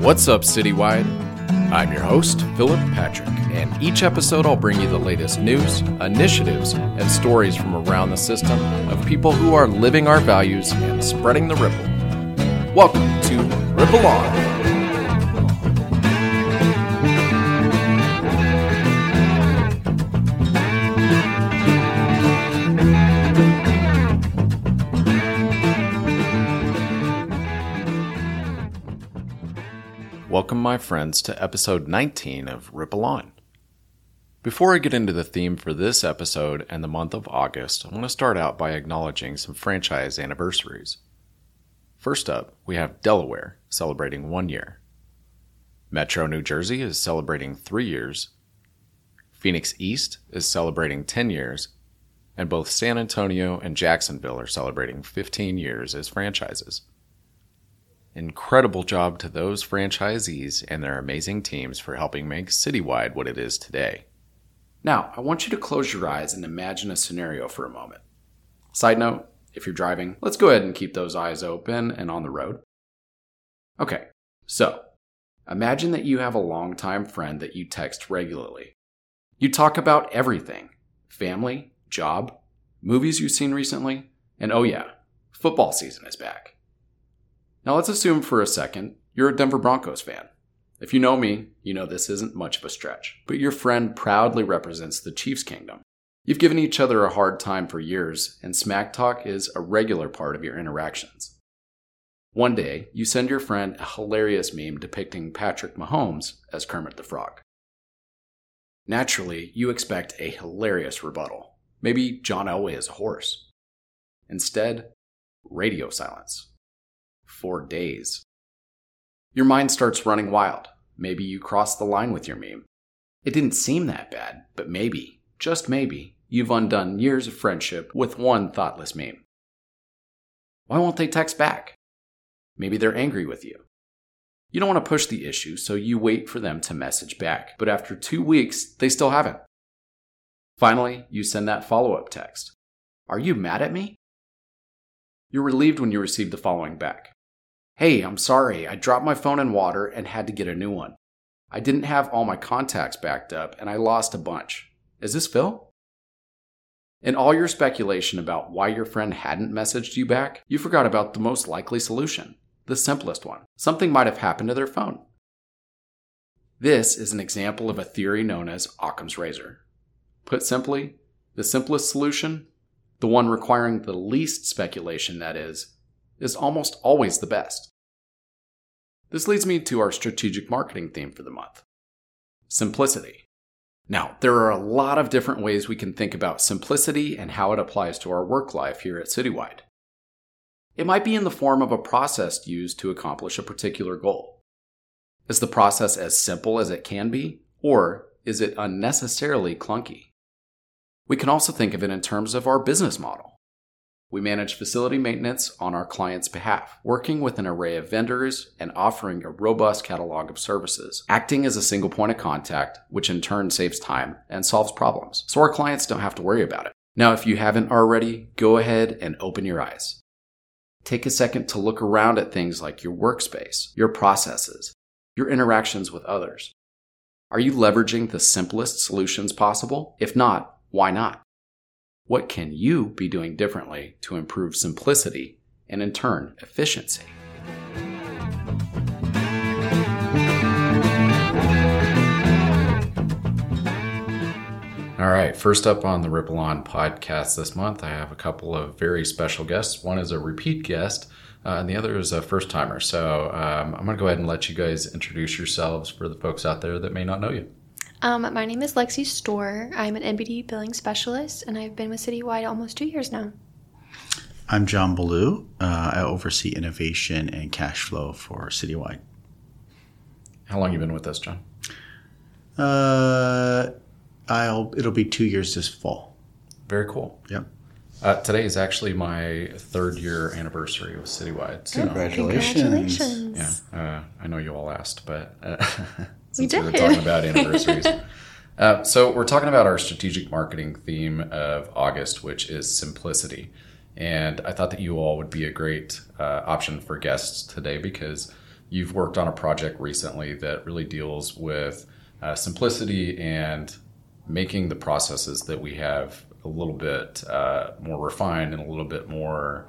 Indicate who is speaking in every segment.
Speaker 1: What's up, Citywide? I'm your host, Phillip Patrick, and each episode I'll bring you the latest news, initiatives, and stories from around the system of people who are living our values and spreading the ripple. Welcome to Ripple On. Welcome, my friends, to episode 19 of Ripple On. Before I get into the theme for this episode and the month of August, I want to start out by acknowledging some franchise anniversaries. First up, we have Delaware celebrating one year. Metro New Jersey is celebrating three years. Phoenix East is celebrating 10 years. And both San Antonio and Jacksonville are celebrating 15 years as franchises. Incredible job to those franchisees and their amazing teams for helping make Citywide what it is today. Now, I want you to close your eyes and imagine a scenario for a moment. Side note, if you're driving, let's go ahead and keep those eyes open and on the road. Okay, so imagine that you have a longtime friend that you text regularly. You talk about everything family, job, movies you've seen recently, and oh yeah, football season is back. Now let's assume for a second you're a Denver Broncos fan. If you know me, you know this isn't much of a stretch, but your friend proudly represents the Chiefs Kingdom. You've given each other a hard time for years, and smack talk is a regular part of your interactions. One day, you send your friend a hilarious meme depicting Patrick Mahomes as Kermit the Frog. Naturally, you expect a hilarious rebuttal. Maybe John Elway is a horse. Instead, radio silence for days. Your mind starts running wild. Maybe you crossed the line with your meme. It didn't seem that bad, but maybe, just maybe, you've undone years of friendship with one thoughtless meme. Why won't they text back? Maybe they're angry with you. You don't want to push the issue, so you wait for them to message back, but after two weeks, they still haven't. Finally, you send that follow up text Are you mad at me? You're relieved when you receive the following back Hey, I'm sorry, I dropped my phone in water and had to get a new one. I didn't have all my contacts backed up and I lost a bunch. Is this Phil? In all your speculation about why your friend hadn't messaged you back, you forgot about the most likely solution, the simplest one. Something might have happened to their phone. This is an example of a theory known as Occam's razor. Put simply, the simplest solution, the one requiring the least speculation, that is, is almost always the best. This leads me to our strategic marketing theme for the month simplicity. Now, there are a lot of different ways we can think about simplicity and how it applies to our work life here at Citywide. It might be in the form of a process used to accomplish a particular goal. Is the process as simple as it can be, or is it unnecessarily clunky? We can also think of it in terms of our business model. We manage facility maintenance on our client's behalf, working with an array of vendors and offering a robust catalog of services, acting as a single point of contact, which in turn saves time and solves problems, so our clients don't have to worry about it. Now, if you haven't already, go ahead and open your eyes. Take a second to look around at things like your workspace, your processes, your interactions with others. Are you leveraging the simplest solutions possible? If not, why not? What can you be doing differently to improve simplicity and, in turn, efficiency? All right, first up on the Ripple On podcast this month, I have a couple of very special guests. One is a repeat guest, uh, and the other is a first timer. So um, I'm going to go ahead and let you guys introduce yourselves for the folks out there that may not know you.
Speaker 2: Um, my name is Lexie Storrer. I'm an NBD billing specialist, and I've been with Citywide almost two years now.
Speaker 3: I'm John Ballou. Uh, I oversee innovation and cash flow for Citywide.
Speaker 1: How long you been with us, John?
Speaker 3: Uh, I'll it'll be two years this fall.
Speaker 1: Very cool.
Speaker 3: Yep.
Speaker 1: Uh, today is actually my third year anniversary with Citywide. So,
Speaker 3: Congratulations.
Speaker 2: Congratulations.
Speaker 1: yeah, uh, I know you all asked, but uh,
Speaker 2: We
Speaker 1: since we were talking about anniversaries. uh, so we're talking about our strategic marketing theme of August, which is simplicity. And I thought that you all would be a great uh, option for guests today because you've worked on a project recently that really deals with uh, simplicity and making the processes that we have a little bit uh, more refined and a little bit more,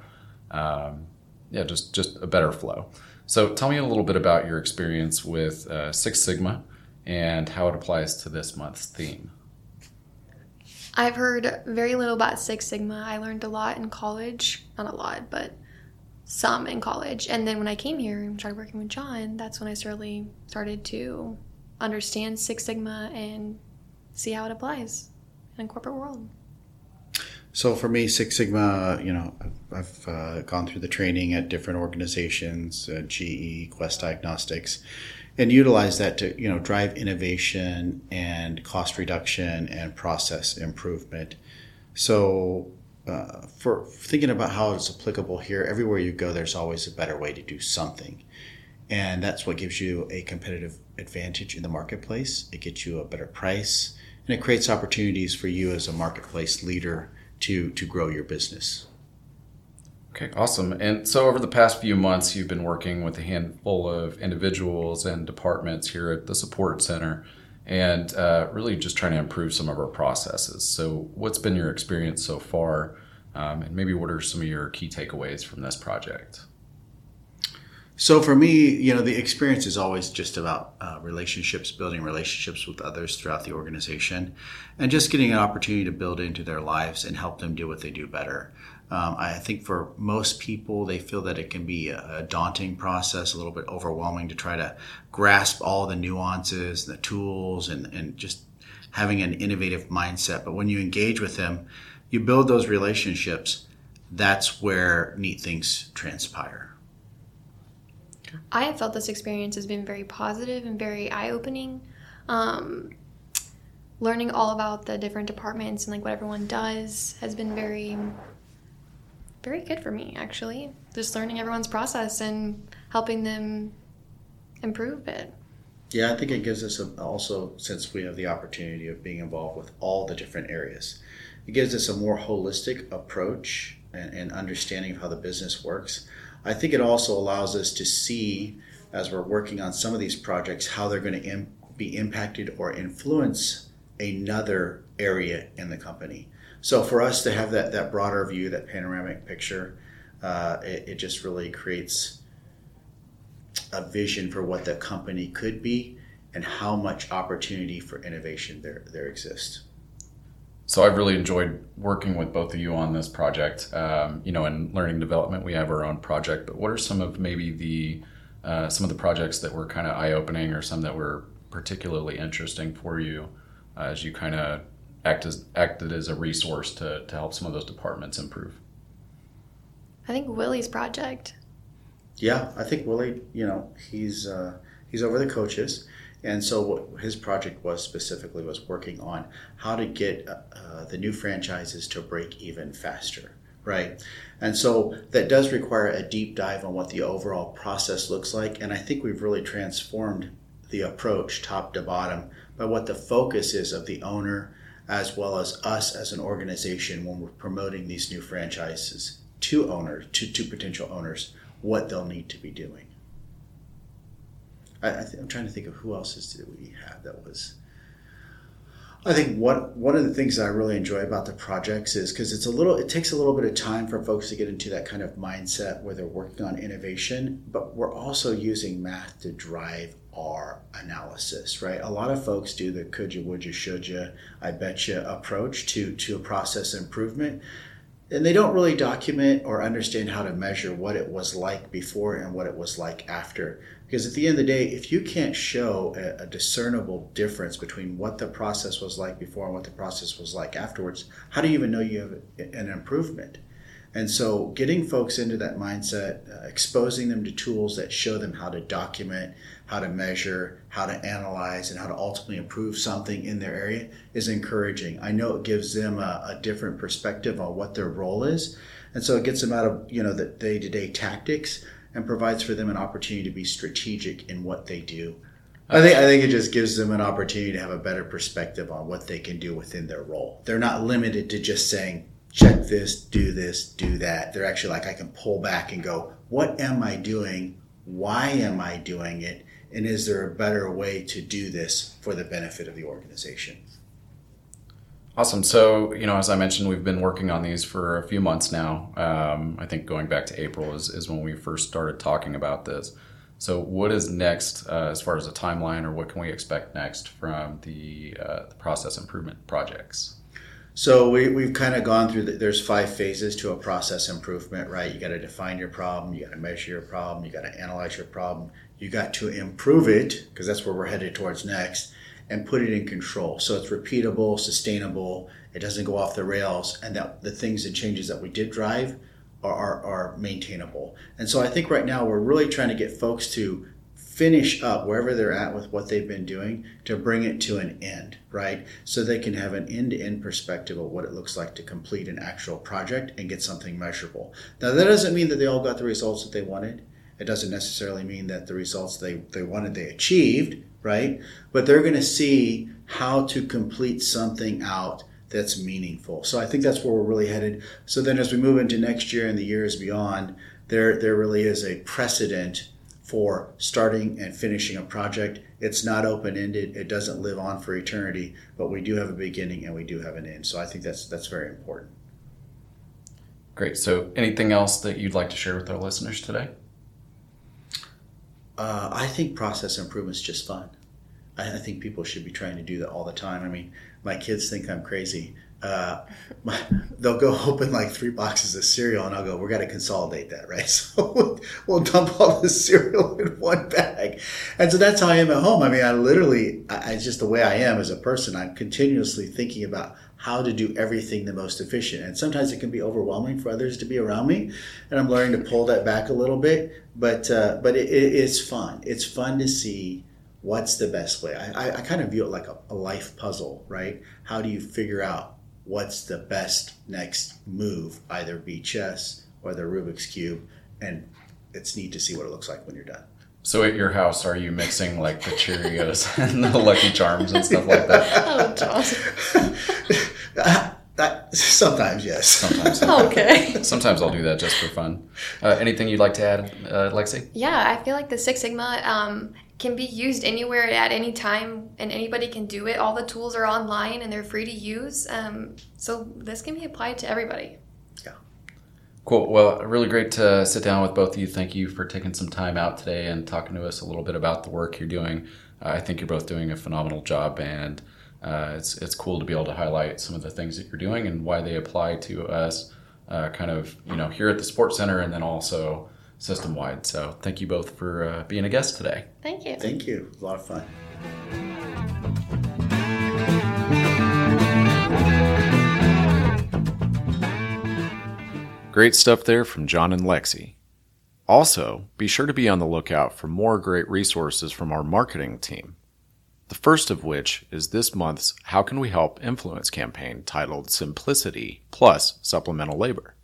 Speaker 1: um, yeah, just just a better flow. So, tell me a little bit about your experience with uh, Six Sigma and how it applies to this month's theme.
Speaker 2: I've heard very little about Six Sigma. I learned a lot in college, not a lot, but some in college. And then when I came here and started working with John, that's when I certainly started to understand Six Sigma and see how it applies in a corporate world.
Speaker 3: So for me, Six Sigma, you know, I've, I've uh, gone through the training at different organizations, uh, GE, Quest Diagnostics, and utilize that to, you know, drive innovation and cost reduction and process improvement. So uh, for thinking about how it's applicable here, everywhere you go, there's always a better way to do something. And that's what gives you a competitive advantage in the marketplace. It gets you a better price and it creates opportunities for you as a marketplace leader to, to grow your business.
Speaker 1: Okay, awesome. And so, over the past few months, you've been working with a handful of individuals and departments here at the support center and uh, really just trying to improve some of our processes. So, what's been your experience so far? Um, and maybe what are some of your key takeaways from this project?
Speaker 3: So for me, you know, the experience is always just about uh, relationships, building relationships with others throughout the organization, and just getting an opportunity to build into their lives and help them do what they do better. Um, I think for most people, they feel that it can be a, daunting process, a little bit overwhelming to try to grasp all the nuances, the tools, and, and just having an innovative mindset. But when you engage with them, you build those relationships. That's where neat things transpire.
Speaker 2: I have felt this experience has been very positive and very eye opening. Um, learning all about the different departments and like what everyone does has been very, very good for me actually. Just learning everyone's process and helping them improve it.
Speaker 3: Yeah, I think it gives us a, also, since we have the opportunity of being involved with all the different areas, it gives us a more holistic approach and, and understanding of how the business works. I think it also allows us to see, as we're working on some of these projects, how they're going to Im- be impacted or influence another area in the company. So for us to have that, that broader view, that panoramic picture, uh, it, it just really creates a vision for what the company could be and how much opportunity for innovation there, there exists
Speaker 1: so I've really enjoyed working with both of you on this project. Um, you know, in learning development, we have our own project, but what are some of maybe the uh, some of the projects that were kind of eye opening, or some that were particularly interesting for you uh, as you kind of act as acted as a resource to to help some of those departments improve?
Speaker 2: I think Willie's project.
Speaker 3: Yeah, I think Willie. You know, he's uh, he's over the coaches and so what his project was specifically was working on how to get uh, the new franchises to break even faster, right? And so that does require a deep dive on what the overall process looks like. And I think we've really transformed the approach top to bottom by what the focus is of the owner as well as us as an organization when we're promoting these new franchises to owners, to, to potential owners, what they'll need to be doing. I, I am trying to think of who else is, did we have that was. I think what one of the things I really enjoy about the projects is because it's a little it takes a little bit of time for folks to get into that kind of mindset where they're working on innovation, but we're also using math to drive our analysis, right? A lot of folks do the could you, would you, should you, I bet you approach to to a process improvement. And they don't really document or understand how to measure what it was like before and what it was like after. Because at the end of the day, if you can't show a, a, discernible difference between what the process was like before and what the process was like afterwards, how do you even know you have an improvement? And so, getting folks into that mindset, uh, exposing them to tools that show them how to document, how to measure, how to analyze, and how to ultimately improve something in their area is encouraging. I know it gives them a, a different perspective on what their role is, and so it gets them out of you know the day to day tactics and provides for them an opportunity to be strategic in what they do. I think I think it just gives them an opportunity to have a better perspective on what they can do within their role. They're not limited to just saying check this, do this, do that. They're actually like I can pull back and go, what am I doing why am I doing it? And is there a better way to do this for the benefit of the organization?
Speaker 1: Awesome. So, you know, as I mentioned, we've been working on these for a few months now. Um, I think going back to April is, is when we first started talking about this. So, what is next uh, as far as a timeline, or what can we expect next from the, uh, the process improvement projects?
Speaker 3: So we, we've kind of gone through the, there's five phases to a process improvement, right? You got to define your problem, you got to measure your problem, you got to analyze your problem, you got to improve it because that's where we're headed towards next, and put it in control. So it's repeatable, sustainable, it doesn't go off the rails, and that the things and changes that we did drive are, are, are maintainable. And so I think right now we're really trying to get folks to finish up wherever they're at with what they've been doing to bring it to an end, right? So they can have an end to end perspective of what it looks like to complete an actual project and get something measurable. Now, that doesn't mean that they all got the results that they wanted. It doesn't necessarily mean that the results they, they wanted they achieved, right? But they're going to see how to complete something out that's meaningful. So I think that's where we're really headed. So then as we move into next year and the years beyond, there there really is a precedent for starting and finishing a project. It's not open ended. It doesn't live on for eternity, but we do have a beginning and we do have an end. So I think that's that's very important.
Speaker 1: Great. So anything else that you'd like to share with our listeners today?
Speaker 3: Uh, I think process improvement is just fun. I, I think people should be trying to do that all the time. I mean, my kids think I'm crazy uh, they'll go open like three boxes of cereal and I'll go, we're going to consolidate that, right? So we'll, we'll, dump all the cereal in one bag. And so that's how I am at home. I mean, I literally, I, it's just the way I am as a person. I'm continuously thinking about how to do everything the most efficient. And sometimes it can be overwhelming for others to be around me. And I'm learning to pull that back a little bit, but, uh, but it, it, it's fun. It's fun to see what's the best way. I, I, I kind of view it like a, a life puzzle, right? How do you figure out what's the best next move, either be chess or the Rubik's Cube. And it's neat to see what it looks like when you're done.
Speaker 1: So at your house, are you mixing like the Cheerios and the Lucky Charms and stuff like that?
Speaker 2: Oh, John.
Speaker 3: that, sometimes, yes.
Speaker 1: Sometimes.
Speaker 2: okay.
Speaker 1: Sometimes I'll do that just for fun. Uh, anything you'd like to add, uh, Lexie?
Speaker 2: Yeah, I feel like the Six Sigma um, can be used anywhere at any time and anybody can do it. All the tools are online and they're free to use. Um, so this can be applied to everybody.
Speaker 3: Yeah.
Speaker 1: Cool. Well, really great to sit down with both of you. Thank you for taking some time out today and talking to us a little bit about the work you're doing. Uh, I think you're both doing a phenomenal job and uh, it's, it's cool to be able to highlight some of the things that you're doing and why they apply to us uh, kind of, you know, here at the support center and then also system wide. So thank you both for uh, being a guest today.
Speaker 2: Thank you.
Speaker 3: Thank you. A lot of fun.
Speaker 1: Great stuff there from John and Lexie. Also, be sure to be on the lookout for more great resources from our marketing team. The first of which is this month's How Can We Help emfluence campaign titled Simplicity Plus Supplemental Labor.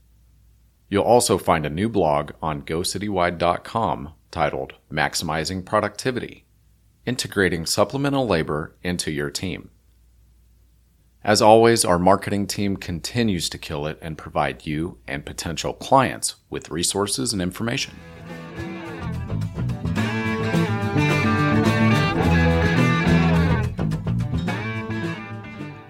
Speaker 1: You'll also find a new blog on gocitywide.com titled Maximizing Productivity Integrating Supplemental Labor into Your Team. As always, our marketing team continues to kill it and provide you and potential clients with resources and information.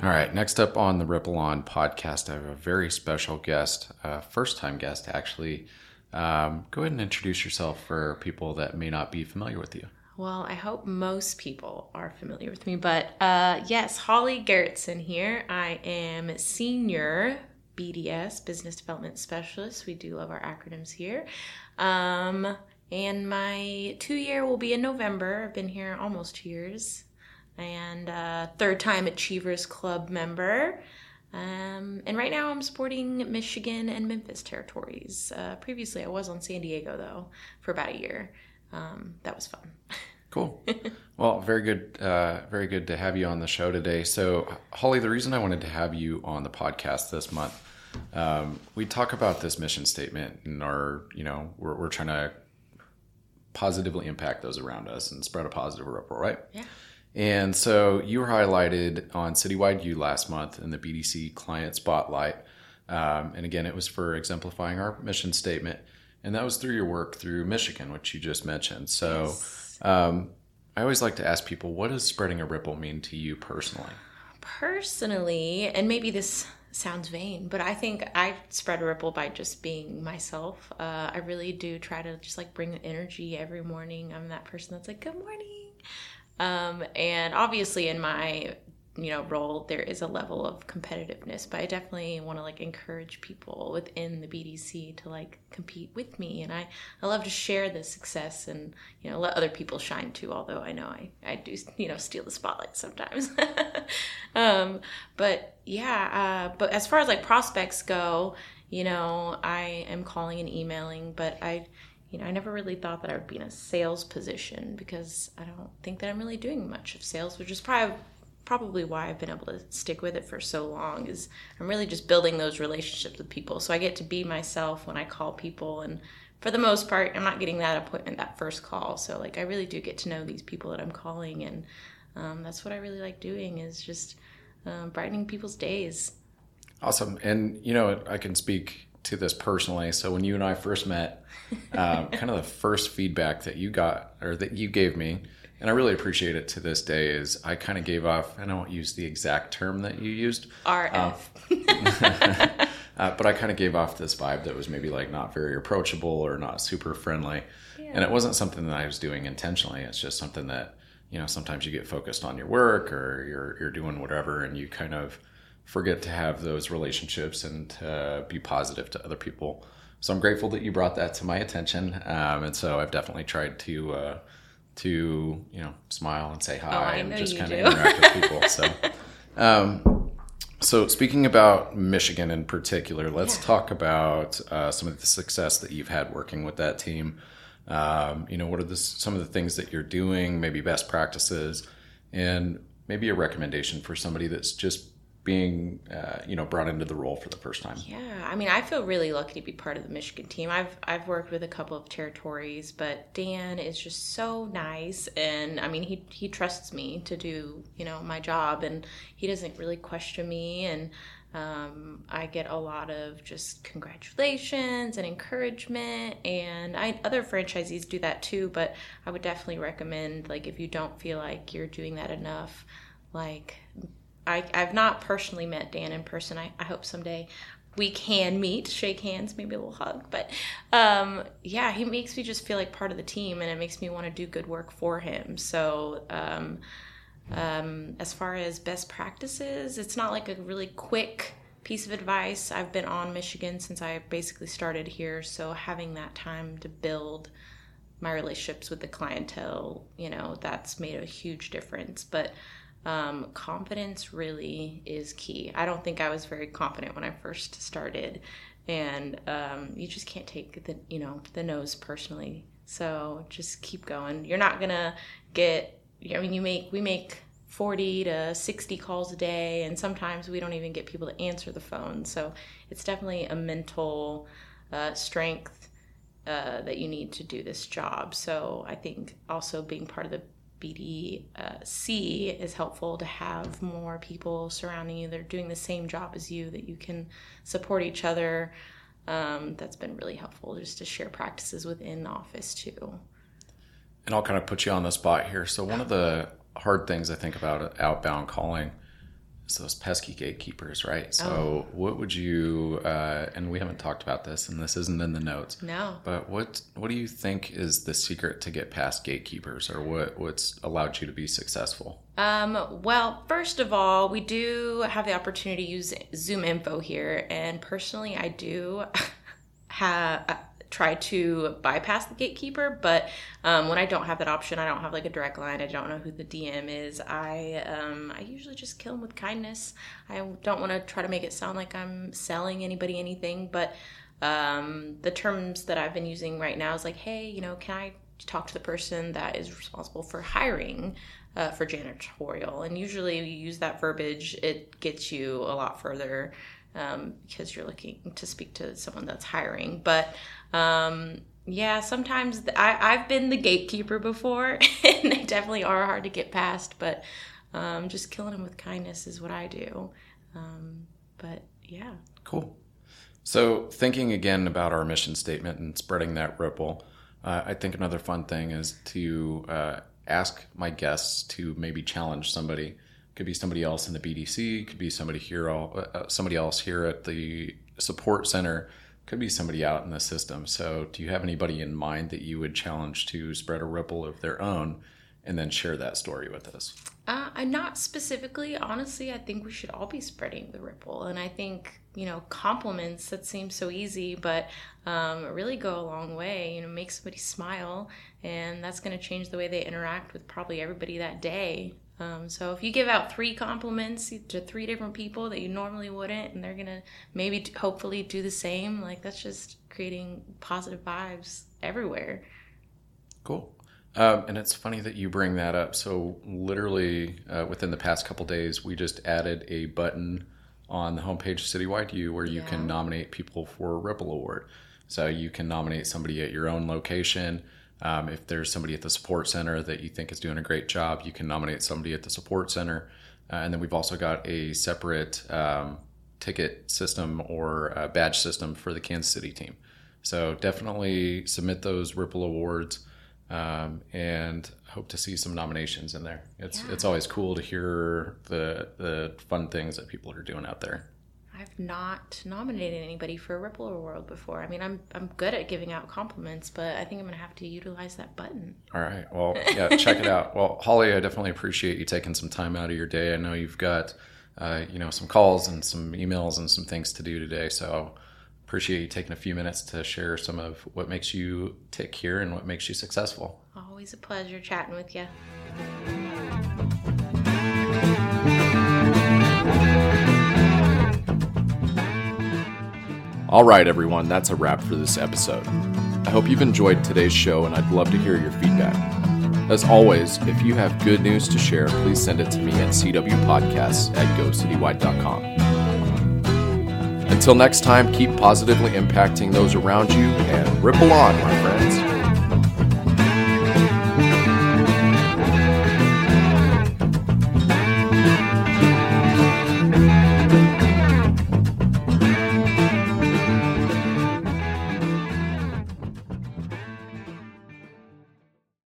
Speaker 1: All right, next up on the Ripple On podcast, I have a very special guest, a first time guest actually. Um, go ahead and introduce yourself for people that may not be familiar with you.
Speaker 4: Well, I hope most people are familiar with me, but uh, yes, Holly Garretson here. I am senior BDS, Business Development Specialist. We do love our acronyms here. Um, and my two year will be in November. I've been here almost two years and uh, third time Achievers Club member. Um, and right now I'm supporting Michigan and Memphis territories. Uh, previously, I was on San Diego though for about a year. Um, that was fun.
Speaker 1: Cool. well, very good. Uh, very good to have you on the show today. So, Holly, the reason I wanted to have you on the podcast this month, um, we talk about this mission statement and our, you know, we're, we're trying to positively impact those around us and spread a positive ripple, right?
Speaker 4: Yeah.
Speaker 1: And so you were highlighted on Citywide U last month in the BDC Client Spotlight. Um, and again, it was for exemplifying our mission statement. And that was through your work through Michigan, which you just mentioned. So um, I always like to ask people, what does spreading a ripple mean to you personally?
Speaker 4: Personally, and maybe this sounds vain, but I think I spread a ripple by just being myself. Uh, I really do try to just like bring energy every morning. I'm that person that's like, good morning. Um, and obviously, in my you know role there is a level of competitiveness but i definitely want to like encourage people within the bdc to like compete with me. And i i love to share the success and you know let other people shine too although i know i i do you know steal the spotlight sometimes. Um but yeah uh but as far as like prospects go you know i am calling and emailing but i you know, I never really thought that I would be in a sales position because I don't think that I'm really doing much of sales, which is probably probably why I've been able to stick with it for so long is I'm really just building those relationships with people. So I get to be myself when I call people and for the most part I'm not getting that appointment that first call. So like I really do get to know these people that I'm calling and um, that's what I really like doing is just um, brightening people's days.
Speaker 1: Awesome. And you know, I can speak to this personally. So when you and I first met, um, kind of the first feedback that you got or that you gave me and I really appreciate it to this day, is I kind of gave off, and I won't use the exact term that you used.
Speaker 4: RF.
Speaker 1: Uh, uh, but I kind of gave off this vibe that was maybe like not very approachable or not super friendly. Yeah. And it wasn't something that I was doing intentionally. It's just something that, you know, sometimes you get focused on your work or you're, you're doing whatever and you kind of forget to have those relationships and to be positive to other people. So I'm grateful that you brought that to my attention. Um, and so I've definitely tried to, uh, to you know smile and say hi
Speaker 4: oh,
Speaker 1: and just kind of interact with people. So, um, so speaking about Michigan in particular, let's yeah. talk about uh, some of the success that you've had working with that team. Um, you know, what are the, some of the things that you're doing? Maybe best practices, and maybe a recommendation for somebody that's just being uh, you know brought into the role for the first time
Speaker 4: yeah i mean i feel really lucky to be part of the michigan team i've i've worked with a couple of territories but dan is just so nice and i mean he he trusts me to do you know my job and he doesn't really question me and um, I get a lot of just congratulations and encouragement, and I, other franchisees do that too. But I would definitely recommend, like, if you don't feel like you're doing that enough, like I, I've not personally met Dan in person. I, I hope someday we can meet, shake hands, maybe a little hug. But um, yeah, he makes me just feel like part of the team, and it makes me want to do good work for him. So um, um, as far as best practices, it's not like a really quick piece of advice. I've been on Michigan since I basically started here, so having that time to build my relationships with the clientele, you know, that's made a huge difference. But um, confidence really is key. I don't think I was very confident when I first started, and um, you just can't take the you know the no's personally. So just keep going. You're not gonna get. I mean, you make we make 40 to 60 calls a day, and sometimes we don't even get people to answer the phone. So it's definitely a mental uh, strength uh, that you need to do this job. So I think also being part of the BDC is helpful to have more people surrounding you that are doing the same job as you, that you can support each other. Um, that's been really helpful just to share practices within the office too.
Speaker 1: And I'll kind of put you on the spot here. So, one of the hard things I think about outbound calling it's those pesky gatekeepers, right? So, oh. what would you? Uh, and we haven't talked about this, and this isn't in the notes.
Speaker 4: No.
Speaker 1: But what what do you think is the secret to get past gatekeepers, or what what's allowed you to be successful?
Speaker 4: Um, well, first of all, we do have the opportunity to use ZoomInfo here, and personally, I do have try to bypass the gatekeeper but um, when i don't have that option i don't have like a direct line i don't know who the dm is i um, i usually just kill them with kindness. I don't want to try to make it sound like i'm selling anybody anything but um, the terms that i've been using right now is like hey you know can i talk to the person that is responsible for hiring uh, for janitorial? And usually you use that verbiage it gets you a lot further um, because you're looking to speak to someone that's hiring but um, yeah, sometimes the, I, I've been the gatekeeper before, and they definitely are hard to get past. But um, just killing them with kindness is what I do. Um, but yeah,
Speaker 1: cool. So, thinking again about our mission statement and spreading that ripple, uh, I think another fun thing is to uh, ask my guests to maybe challenge somebody. Could be somebody else in the BDC. Could be somebody here, all, uh, somebody else here at the support center. Could be somebody out in the system. So, do you have anybody in mind that you would challenge to spread a ripple of their own, and then share that story with us?
Speaker 4: Uh, not specifically. Honestly, I think we should all be spreading the ripple, and I think you know compliments that seem so easy, but um, really go a long way. You know, make somebody smile, and that's going to change the way they interact with probably everybody that day. Um, so if you give out three compliments to three different people that you normally wouldn't, and they're gonna maybe hopefully do the same, like that's just creating positive vibes everywhere.
Speaker 1: Cool. Um, and it's funny that you bring that up. So literally uh, within the past couple days, we just added a button on the homepage of Citywide U where you
Speaker 4: Yeah.
Speaker 1: can nominate people for a Ripple Award. So you can nominate somebody at your own location. Um, if there's somebody at the support center that you think is doing a great job, you can nominate somebody at the support center. Uh, and then we've also got a separate um, ticket system or badge system for the Kansas City team. So definitely submit those Ripple Awards um, and hope to see some nominations in there. It's
Speaker 4: Yeah.
Speaker 1: it's always cool to hear the the fun things that people are doing out there.
Speaker 4: I've not nominated anybody for a Ripple Award before. I mean, I'm I'm good at giving out compliments, but I think I'm gonna have to utilize that button.
Speaker 1: All right. Well, yeah, check it out. Well, Holly, I definitely appreciate you taking some time out of your day. I know you've got, uh, you know, some calls and some emails and some things to do today. So appreciate you taking a few minutes to share some of what makes you tick here and what makes you successful.
Speaker 4: Always a pleasure chatting with you.
Speaker 1: All right, everyone, that's a wrap for this episode. I hope you've enjoyed today's show, and I'd love to hear your feedback. As always, if you have good news to share, please send it to me at cwpodcasts at gocitywide.com. Until next time, keep positively impacting those around you and ripple on, my friends.